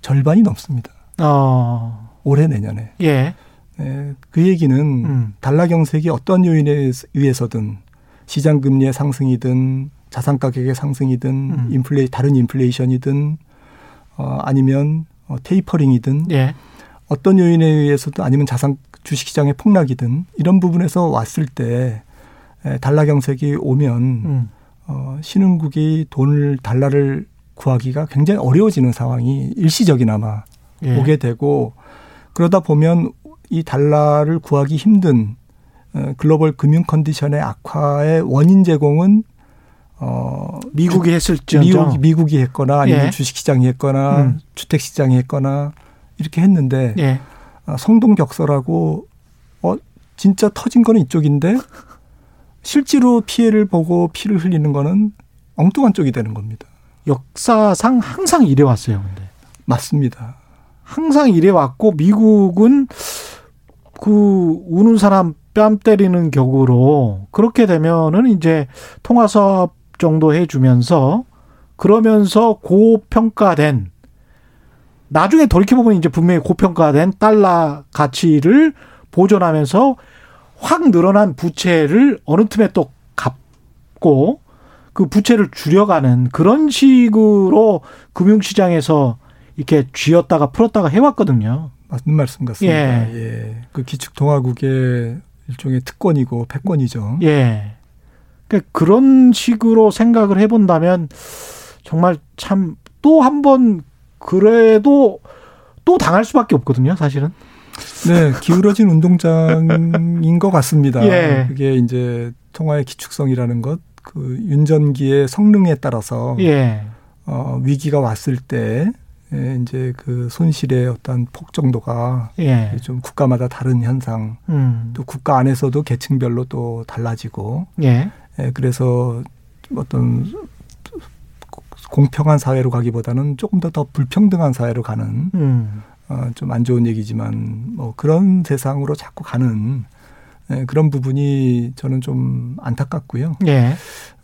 절반이 넘습니다. 어. 올해 내년에. 예. 에, 그 얘기는 음. 달러 경색이 어떤 요인에 의해서든 시장 금리의 상승이든 자산 가격의 상승이든 음. 인플레 다른 인플레이션이든 어, 아니면 어, 테이퍼링이든 예. 어떤 요인에 의해서도 아니면 자산 주식 시장의 폭락이든 이런 부분에서 왔을 때 에, 달러 경색이 오면 음. 어, 신흥국이 돈을 달러를 구하기가 굉장히 어려워지는 상황이 일시적이나마 예. 오게 되고 그러다 보면 이 달러를 구하기 힘든 어, 글로벌 금융 컨디션의 악화의 원인 제공은 어 미국이 했을지언정 미국 미국이 했거나 아니면 예. 주식 시장이 했거나 음. 주택 시장이 했거나 이렇게 했는데 예. 아, 성동격서라고 어 진짜 터진 거는 이쪽인데 실제로 피해를 보고 피를 흘리는 거는 엉뚱한 쪽이 되는 겁니다. 역사상 항상 이래 왔어요. 근데 맞습니다. 항상 이래 왔고 미국은 그 우는 사람 뺨 때리는 격으로 그렇게 되면은 이제 통화 사업 정도 해주면서 그러면서 고평가된 나중에 돌이켜 보면 이제 분명히 고평가된 달러 가치를 보존하면서 확 늘어난 부채를 어느 틈에 또 갚고 그 부채를 줄여가는 그런 식으로 금융시장에서 이렇게 쥐었다가 풀었다가 해왔거든요. 맞는 말씀 같습니다. 예. 예. 그 기축통화국의 일종의 특권이고 패권이죠. 예. 그러니까 그런 식으로 생각을 해본다면 정말 참 또 한 번 그래도 또 당할 수밖에 없거든요, 사실은. 네, 기울어진 운동장인 것 같습니다. 예. 그게 이제 통화의 기축성이라는 것, 그 윤전기의 성능에 따라서 예. 어, 위기가 왔을 때 예, 이제 그 손실의 어떤 폭 정도가 예. 좀 국가마다 다른 현상, 음. 또 국가 안에서도 계층별로 또 달라지고, 예. 예, 그래서 어떤 공평한 사회로 가기보다는 조금 더 더 불평등한 사회로 가는 음. 어, 좀 안 좋은 얘기지만 뭐 그런 세상으로 자꾸 가는 예, 그런 부분이 저는 좀 안타깝고요. 예.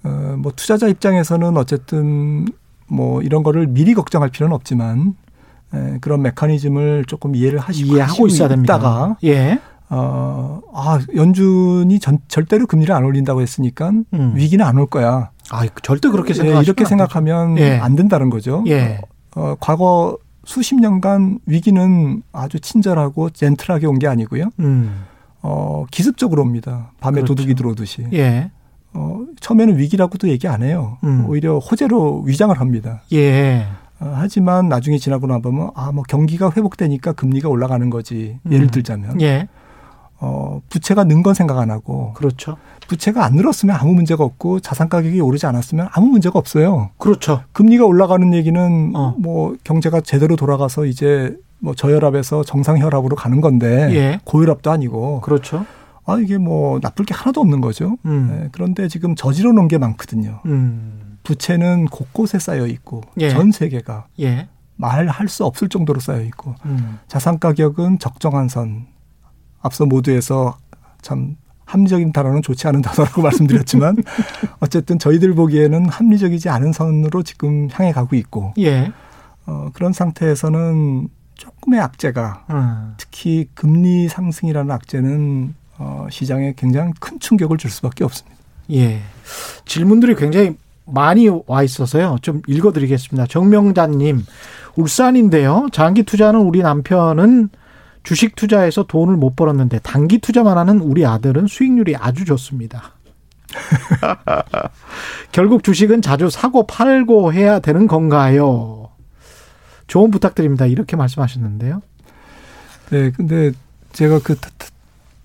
어, 뭐 투자자 입장에서는 어쨌든 뭐 이런 거를 미리 걱정할 필요는 없지만 예, 그런 메커니즘을 조금 이해를 하시고 이해하고 있어야 됩니다. 예. 어, 아, 연준이 전, 절대로 금리를 안 올린다고 했으니까 음. 위기는 안 올 거야. 아, 절대 그렇게 예, 생각 이렇게 생각하면 예. 안 된다는 거죠. 예. 어, 과거 수십 년간 위기는 아주 친절하고 젠틀하게 온 게 아니고요. 음. 어, 기습적으로 옵니다. 밤에 그렇죠. 도둑이 들어오듯이. 예. 어, 처음에는 위기라고도 얘기 안 해요. 음. 오히려 호재로 위장을 합니다. 예. 어, 하지만 나중에 지나고 나보면 아, 뭐 경기가 회복되니까 금리가 올라가는 거지. 예를 음. 들자면 예. 어, 부채가 는 건 생각 안 하고 그렇죠. 부채가 안 늘었으면 아무 문제가 없고 자산 가격이 오르지 않았으면 아무 문제가 없어요. 그렇죠. 금리가 올라가는 얘기는 어. 뭐 경제가 제대로 돌아가서 이제 뭐 저혈압에서 정상 혈압으로 가는 건데 예. 고혈압도 아니고 그렇죠. 아 이게 뭐 나쁠 게 하나도 없는 거죠. 음. 예, 그런데 지금 저지러 놓은 게 많거든요. 음. 부채는 곳곳에 쌓여 있고 예. 전 세계가 예. 말할 수 없을 정도로 쌓여 있고 음. 자산 가격은 적정한 선. 앞서 모두에서 참 합리적인 단어는 좋지 않은 단어라고 말씀드렸지만 어쨌든 저희들 보기에는 합리적이지 않은 선으로 지금 향해 가고 있고 예. 어, 그런 상태에서는 조금의 악재가 음. 특히 금리 상승이라는 악재는 어, 시장에 굉장히 큰 충격을 줄 수밖에 없습니다. 예. 질문들이 굉장히 많이 와 있어서요. 좀 읽어드리겠습니다. 정명자님, 울산인데요. 장기 투자는 우리 남편은 주식 투자해서 돈을 못 벌었는데 단기 투자만 하는 우리 아들은 수익률이 아주 좋습니다. 결국 주식은 자주 사고 팔고 해야 되는 건가요? 조언 부탁드립니다. 이렇게 말씀하셨는데요. 네, 근데 제가 그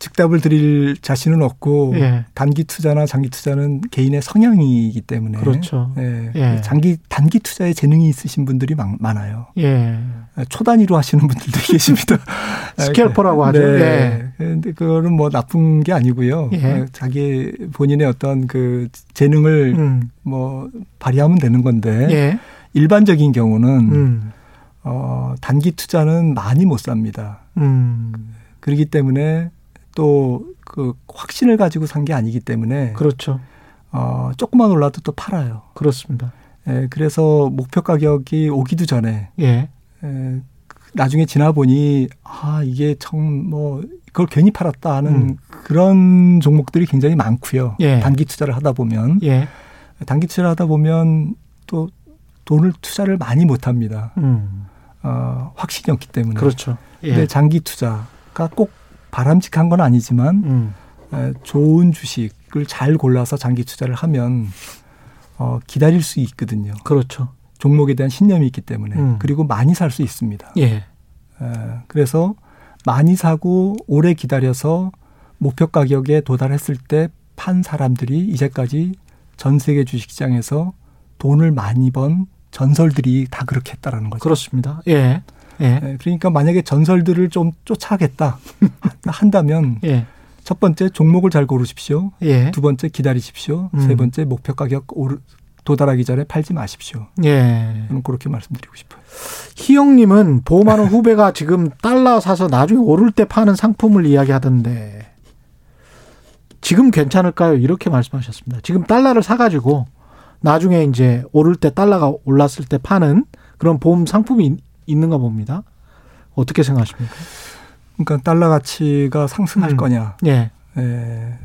즉답을 드릴 자신은 없고 예. 단기 투자나 장기 투자는 개인의 성향이기 때문에 그렇죠. 예, 예. 장기 단기 투자에 재능이 있으신 분들이 많, 많아요. 예. 초단위로 하시는 분들도 계십니다. 스캘퍼라고 하죠. 네. 예. 근데 그거는 뭐 나쁜 게 아니고요. 예. 어, 자기 본인의 어떤 그 재능을 음. 뭐 발휘하면 되는 건데 예. 일반적인 경우는 음. 어, 단기 투자는 많이 못 삽니다. 음. 그렇기 때문에 또 그 확신을 가지고 산 게 아니기 때문에 그렇죠. 어, 조금만 올라도 또 팔아요. 그렇습니다. 예, 그래서 목표 가격이 오기도 전에 예. 에, 나중에 지나 보니 아 이게 정뭐 그걸 괜히 팔았다 하는 음. 그런 종목들이 굉장히 많고요. 예. 단기 투자를 하다 보면 예. 단기 투자를 하다 보면 또 돈을 투자를 많이 못 합니다. 음. 어, 확신이 없기 때문에. 그렇죠. 예. 근데 장기 투자가 꼭 바람직한 건 아니지만 음. 에, 좋은 주식을 잘 골라서 장기 투자를 하면 어, 기다릴 수 있거든요. 그렇죠. 종목에 대한 신념이 있기 때문에 음. 그리고 많이 살 수 있습니다. 예. 에, 그래서 많이 사고 오래 기다려서 목표 가격에 도달했을 때 판 사람들이 이제까지 전 세계 주식시장에서 돈을 많이 번 전설들이 다 그렇게 했다라는 거죠. 그렇습니다. 예. 예. 에, 그러니까 만약에 전설들을 좀 쫓아가겠다 한다면 예. 첫 번째 종목을 잘 고르십시오. 예. 두 번째 기다리십시오. 음. 세 번째 목표 가격 오르, 도달하기 전에 팔지 마십시오. 예. 저는 그렇게 말씀드리고 싶어요. 희영님은 보험하는 후배가 지금 달러 사서 나중에 오를 때 파는 상품을 이야기하던데 지금 괜찮을까요? 이렇게 말씀하셨습니다. 지금 달러를 사가지고 나중에 이제 오를 때 달러가 올랐을 때 파는 그런 보험 상품이 있- 있는가 봅니다. 어떻게 생각하십니까? 그러니까 달러 가치가 상승할 음. 거냐? 예. 예,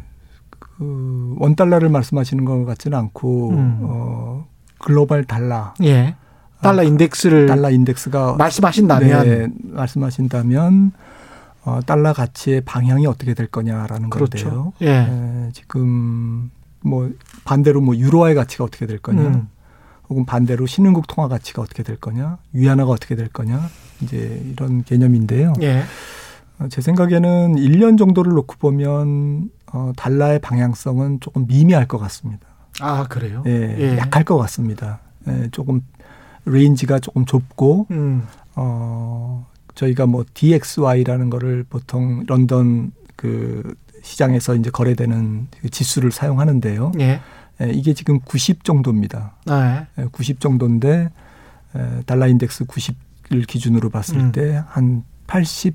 그 원 달러를 말씀하시는 것 같지는 않고 음. 어, 글로벌 달러 예. 달러 아, 인덱스를 달러 인덱스가 말씀하신다면 네, 말씀하신다면 어, 달러 가치의 방향이 어떻게 될 거냐라는 그렇죠. 건데요. 예. 예, 지금 뭐 반대로 뭐 유로화의 가치가 어떻게 될 거냐, 음. 혹은 반대로 신흥국 통화 가치가 어떻게 될 거냐, 위안화가 어떻게 될 거냐, 이제 이런 개념인데요. 예. 어, 제 생각에는 1년 정도를 놓고 보면 어, 달러의 방향성은 조금 미미할 것 같습니다. 아, 그래요? 예, 예. 약할 것 같습니다. 예, 조금 range가 조금 좁고 음. 어, 저희가 뭐 DXY라는 거를 보통 런던 그 시장에서 이제 거래되는 그 지수를 사용하는데요. 예. 예, 이게 지금 90 정도입니다. 네. 예, 90 정도인데 에, 달러 인덱스 90을 기준으로 봤을 음. 때한 86,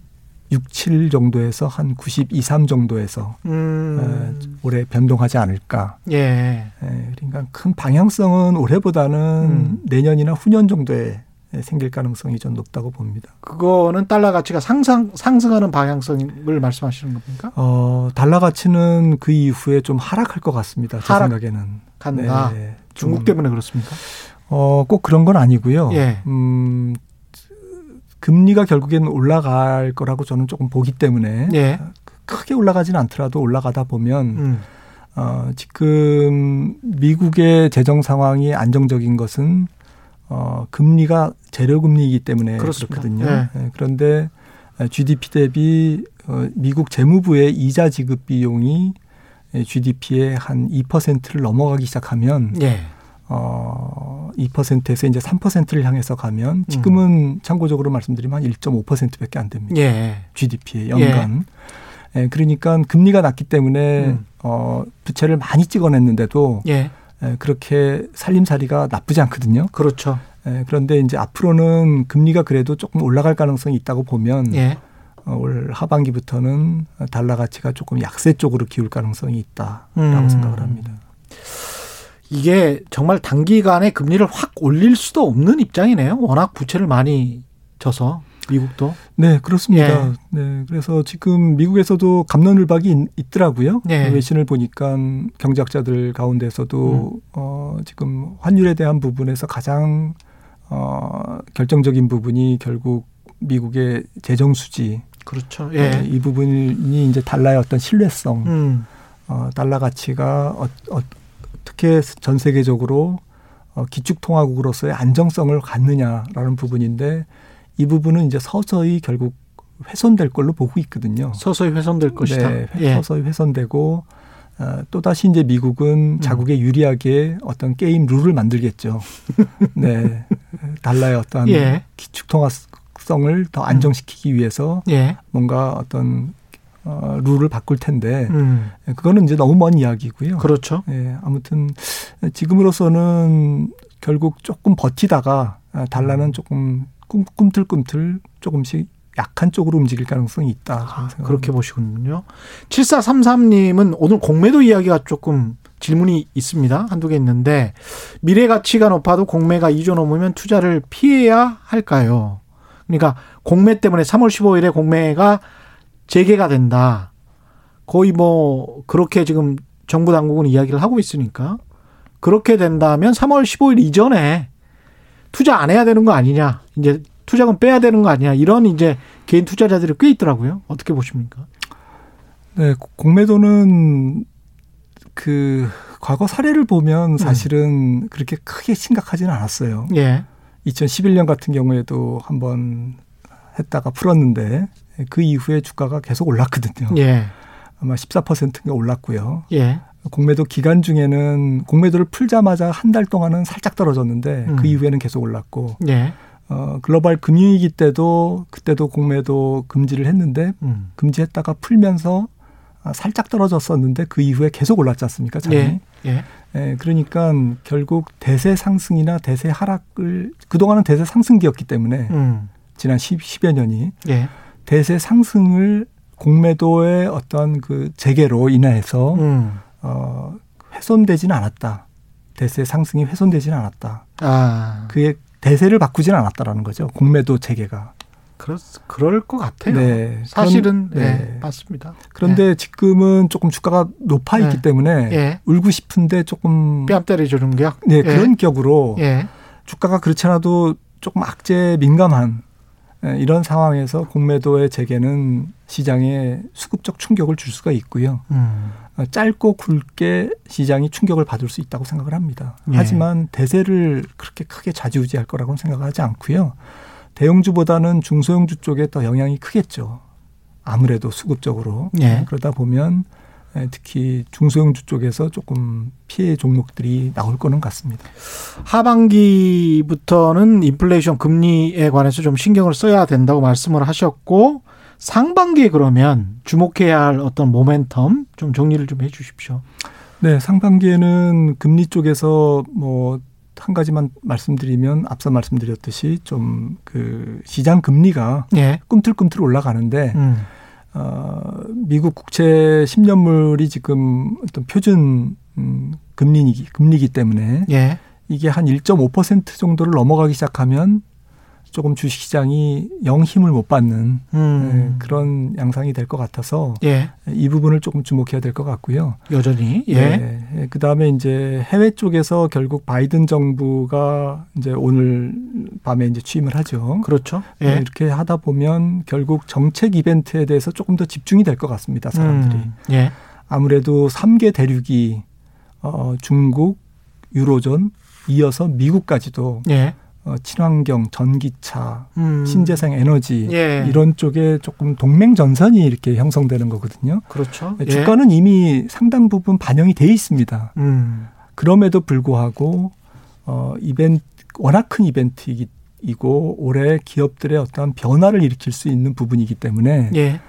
7 정도에서 한 92, 3 정도에서 음. 에, 올해 변동하지 않을까. 예. 예, 그러니까 큰 방향성은 올해보다는 음. 내년이나 후년 정도에 생길 가능성이 좀 높다고 봅니다. 그거는 달러 가치가 상상 상승하는 방향성을 말씀하시는 겁니까? 어, 달러 가치는 그 이후에 좀 하락할 것 같습니다. 제 하락 생각에는. 간다. 네, 중국 좀, 때문에 그렇습니까? 어, 꼭 그런 건 아니고요. 예. 음, 금리가 결국에는 올라갈 거라고 저는 조금 보기 때문에 예. 크게 올라가지는 않더라도 올라가다 보면 음. 어, 지금 미국의 재정 상황이 안정적인 것은 어, 금리가 재료 금리이기 때문에 그렇습니다. 그렇거든요. 예. 예, 그런데 GDP 대비 어, 미국 재무부의 이자 지급 비용이 GDP의 한 2%를 넘어가기 시작하면 예. 어, 2%에서 이제 3%를 향해서 가면 지금은 참고적으로 말씀드리면 한 1.5%밖에 안 됩니다. 예. GDP의 연간. 예. 그러니까 금리가 낮기 때문에 음. 어, 부채를 많이 찍어냈는데도 예. 예, 그렇게 살림살이가 나쁘지 않거든요. 그렇죠. 예, 그런데 이제 앞으로는 금리가 그래도 조금 올라갈 가능성이 있다고 보면 예. 어, 올 하반기부터는 달러 가치가 조금 약세 쪽으로 기울 가능성이 있다라고 음. 생각을 합니다. 이게 정말 단기간에 금리를 확 올릴 수도 없는 입장이네요. 워낙 부채를 많이 져서 미국도. 네, 그렇습니다. 예. 네, 그래서 지금 미국에서도 감론을박이 있, 있더라고요. 예. 외신을 보니까 경제학자들 가운데서도 음. 어, 지금 환율에 대한 부분에서 가장 어, 결정적인 부분이 결국 미국의 재정 수지. 그렇죠. 네, 예. 이 부분이 이제 달러의 어떤 신뢰성, 음. 어, 달러 가치가 어, 어, 어떻게 전 세계적으로 어, 기축통화국으로서의 안정성을 갖느냐라는 부분인데 이 부분은 이제 서서히 결국 훼손될 걸로 보고 있거든요. 서서히 훼손될 것이다. 네, 예. 서서히 훼손되고 어, 또 다시 이제 미국은 음. 자국에 유리하게 어떤 게임 룰을 만들겠죠. 네, 달러의 어떤 예. 기축 통화성을 더 안정시키기 위해서 예. 뭔가 어떤 어, 룰을 바꿀 텐데 음. 그거는 이제 너무 먼 이야기고요. 그렇죠. 예, 아무튼 지금으로서는 결국 조금 버티다가 아, 달러는 조금 꿈, 꿈틀꿈틀 조금씩 약한 쪽으로 움직일 가능성이 있다. 아. 그렇게 보시군요. 7433님은 오늘 공매도 이야기가 조금 질문이 있습니다. 한두 개 있는데 미래 가치가 높아도 공매가 2조 넘으면 투자를 피해야 할까요? 그러니까 공매 때문에 3월 15일에 공매가 재개가 된다. 거의 뭐 그렇게 지금 정부 당국은 이야기를 하고 있으니까 그렇게 된다면 3월 15일 이전에 투자 안 해야 되는 거 아니냐. 이제 투자금 빼야 되는 거 아니냐. 이런 이제 개인 투자자들이 꽤 있더라고요. 어떻게 보십니까? 네, 공매도는 그 과거 사례를 보면 사실은 그렇게 크게 심각하지는 않았어요. 예. 2011년 같은 경우에도 한번 했다가 풀었는데 그 이후에 주가가 계속 올랐거든요. 예. 아마 14%가 올랐고요. 예. 공매도 기간 중에는 공매도를 풀자마자 한 달 동안은 살짝 떨어졌는데 음. 그 이후에는 계속 올랐고 예. 어, 글로벌 금융위기 때도 그때도 공매도 금지를 했는데 음. 금지했다가 풀면서 아, 살짝 떨어졌었는데 그 이후에 계속 올랐지 않습니까? 장이. 예. 예. 예, 그러니까 결국 대세 상승이나 대세 하락을 그동안은 대세 상승기였기 때문에 음. 지난 10, 10여 년이 예. 대세 상승을 공매도의 어떤 그 재개로 인해서 음. 어, 훼손되지는 않았다. 대세 상승이 훼손되지는 않았다. 아. 그의 대세를 바꾸지는 않았다라는 거죠. 공매도 재개가. 그렇 그럴 것 같아요. 네. 사실은 그런, 네. 네. 맞습니다. 그런데 지금은 조금 주가가 높아 있기 네. 때문에 예. 울고 싶은데 조금 뺨 때려주는 격. 네, 예. 그런 격으로 예. 주가가 그렇지 않아도 조금 악재 민감한 예, 이런 상황에서 공매도의 재개는 시장에 수급적 충격을 줄 수가 있고요. 음. 어, 짧고 굵게 시장이 충격을 받을 수 있다고 생각을 합니다. 예. 하지만 대세를 그렇게 크게 좌지우지할 거라고는 생각하지 않고요. 대형주보다는 중소형주 쪽에 더 영향이 크겠죠. 아무래도 수급적으로 예. 그러다 보면 예, 특히 중소형주 쪽에서 조금 피해 종목들이 나올 거는 같습니다. 하반기부터는 인플레이션 금리에 관해서 좀 신경을 써야 된다고 말씀을 하셨고 상반기에 그러면 주목해야 할 어떤 모멘텀 좀 정리를 좀 해 주십시오. 네, 상반기에는 금리 쪽에서 뭐 한 가지만 말씀드리면 앞서 말씀드렸듯이 좀 그 시장 금리가 예. 꿈틀꿈틀 올라가는데 음. 어, 미국 국채 10년물이 지금 어떤 표준 음, 금리기 금리기 때문에 예. 이게 한 1.5% 정도를 넘어가기 시작하면 조금 주식시장이 영 힘을 못 받는 음. 네, 그런 양상이 될 것 같아서 예. 이 부분을 조금 주목해야 될 것 같고요. 여전히. 예. 네, 그 다음에 이제 해외 쪽에서 결국 바이든 정부가 이제 오늘 밤에 이제 취임을 하죠. 그렇죠. 네, 예. 이렇게 하다 보면 결국 정책 이벤트에 대해서 조금 더 집중이 될 것 같습니다. 사람들이. 음. 예. 아무래도 3개 대륙이 어, 중국, 유로존, 이어서 미국까지도 예. 어, 친환경, 전기차, 음. 신재생 에너지 예. 이런 쪽에 조금 동맹 전선이 이렇게 형성되는 거거든요. 그렇죠. 네, 예. 주가는 이미 상당 부분 반영이 돼 있습니다. 음. 그럼에도 불구하고 어 이벤트 워낙 큰 이벤트이고 올해 기업들의 어떤 변화를 일으킬 수 있는 부분이기 때문에 예.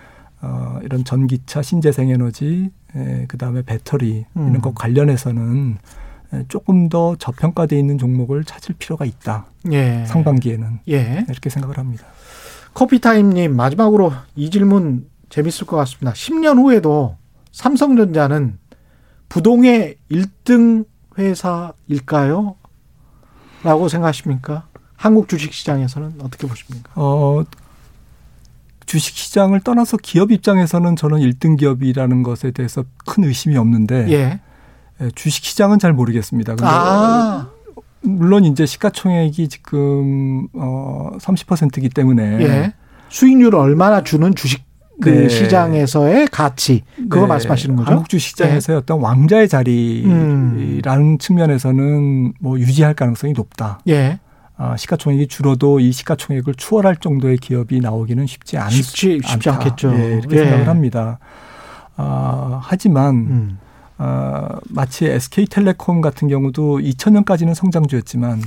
어 이런 전기차, 신재생 에너지, 에, 그다음에 배터리 음. 이런 것 관련해서는 에, 조금 더 저평가돼 있는 종목을 찾을 필요가 있다. 예. 상반기에는 예. 이렇게 생각을 합니다. 커피타임님 마지막으로 이 질문 재밌을 것 같습니다. 10년 후에도 삼성전자는 부동의 1등 회사일까요? 라고 생각하십니까? 한국 주식시장에서는 어떻게 보십니까? 어, 주식 시장을 떠나서 기업 입장에서는 저는 1등 기업이라는 것에 대해서 큰 의심이 없는데 예. 예, 주식 시장은 잘 모르겠습니다. 근데 아, 물론 이제 시가총액이 지금 어 30%이기 때문에 예. 수익률을 얼마나 주는 주식 그 네. 시장에서의 가치 그거 네, 말씀하시는 거죠? 한국 주식 시장에서의 어떤 왕자의 자리라는 음. 측면에서는 뭐 유지할 가능성이 높다. 예. 아, 시가총액이 줄어도 이 시가총액을 추월할 정도의 기업이 나오기는 쉽지 않, 쉽지 쉽지 않다. 않겠죠. 예, 이렇게 예. 생각을 합니다. 아, 하지만 음. 아, 마치 SK텔레콤 같은 경우도 2000년까지는 성장주였지만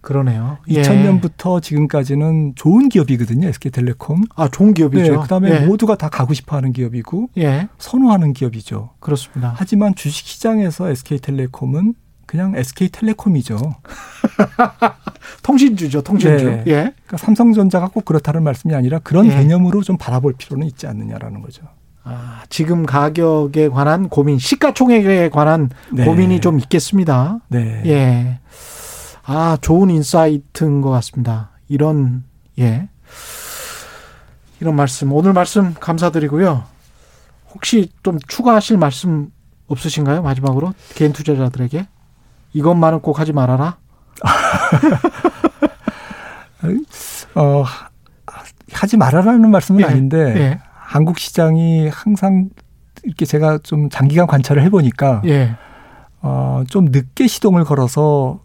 그러네요. 예. 2000년부터 지금까지는 좋은 기업이거든요. SK텔레콤. 아 좋은 기업이죠. 네, 그다음에 예. 모두가 다 가고 싶어 하는 기업이고 예. 선호하는 기업이죠. 그렇습니다. 하지만 주식 시장에서 SK텔레콤은 그냥 SK텔레콤이죠. 통신주죠, 통신주. 네. 예. 그러니까 삼성전자가 꼭 그렇다는 말씀이 아니라 그런 예. 개념으로 좀 바라볼 필요는 있지 않느냐라는 거죠. 아, 지금 가격에 관한 고민, 시가총액에 관한 네. 고민이 좀 있겠습니다. 네. 예. 아, 좋은 insight인 것 같습니다. 이런, 예. 이런 말씀, 오늘 말씀 감사드리고요. 혹시 좀 추가하실 말씀 없으신가요? 마지막으로? 개인 투자자들에게? 이것만은 꼭 하지 말아라? 어, 하- 하지 말아라는 말씀은 예. 아닌데 예. 한국 시장이 항상 이렇게 제가 좀 장기간 관찰을 해보니까 예. 어, 좀 늦게 시동을 걸어서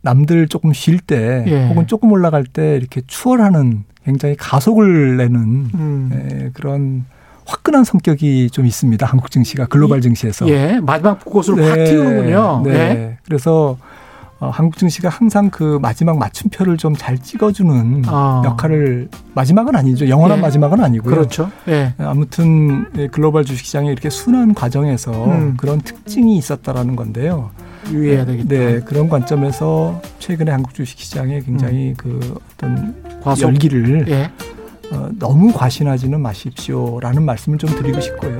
남들 조금 쉴때 예. 혹은 조금 올라갈 때 이렇게 추월하는 굉장히 가속을 내는 음. 예, 그런 화끈한 성격이 좀 있습니다. 한국 증시가 글로벌 증시에서. 예. 마지막 곳으로 확 튀우는군요. 네. 예. 그래서 어, 한국 증시가 항상 그 마지막 맞춤표를 좀 잘 찍어주는 아. 역할을 마지막은 아니죠. 영원한 예. 마지막은 아니고요. 그렇죠. 예. 아무튼 예, 글로벌 주식시장이 이렇게 순환 과정에서 음. 그런 특징이 있었다라는 건데요. 유의해야 되겠다. 네, 그런 관점에서 최근에 한국 주식시장에 굉장히 그 어떤 음. 과속. 열기를 예. 어, 너무 과신하지는 마십시오라는 말씀을 좀 드리고 싶고요.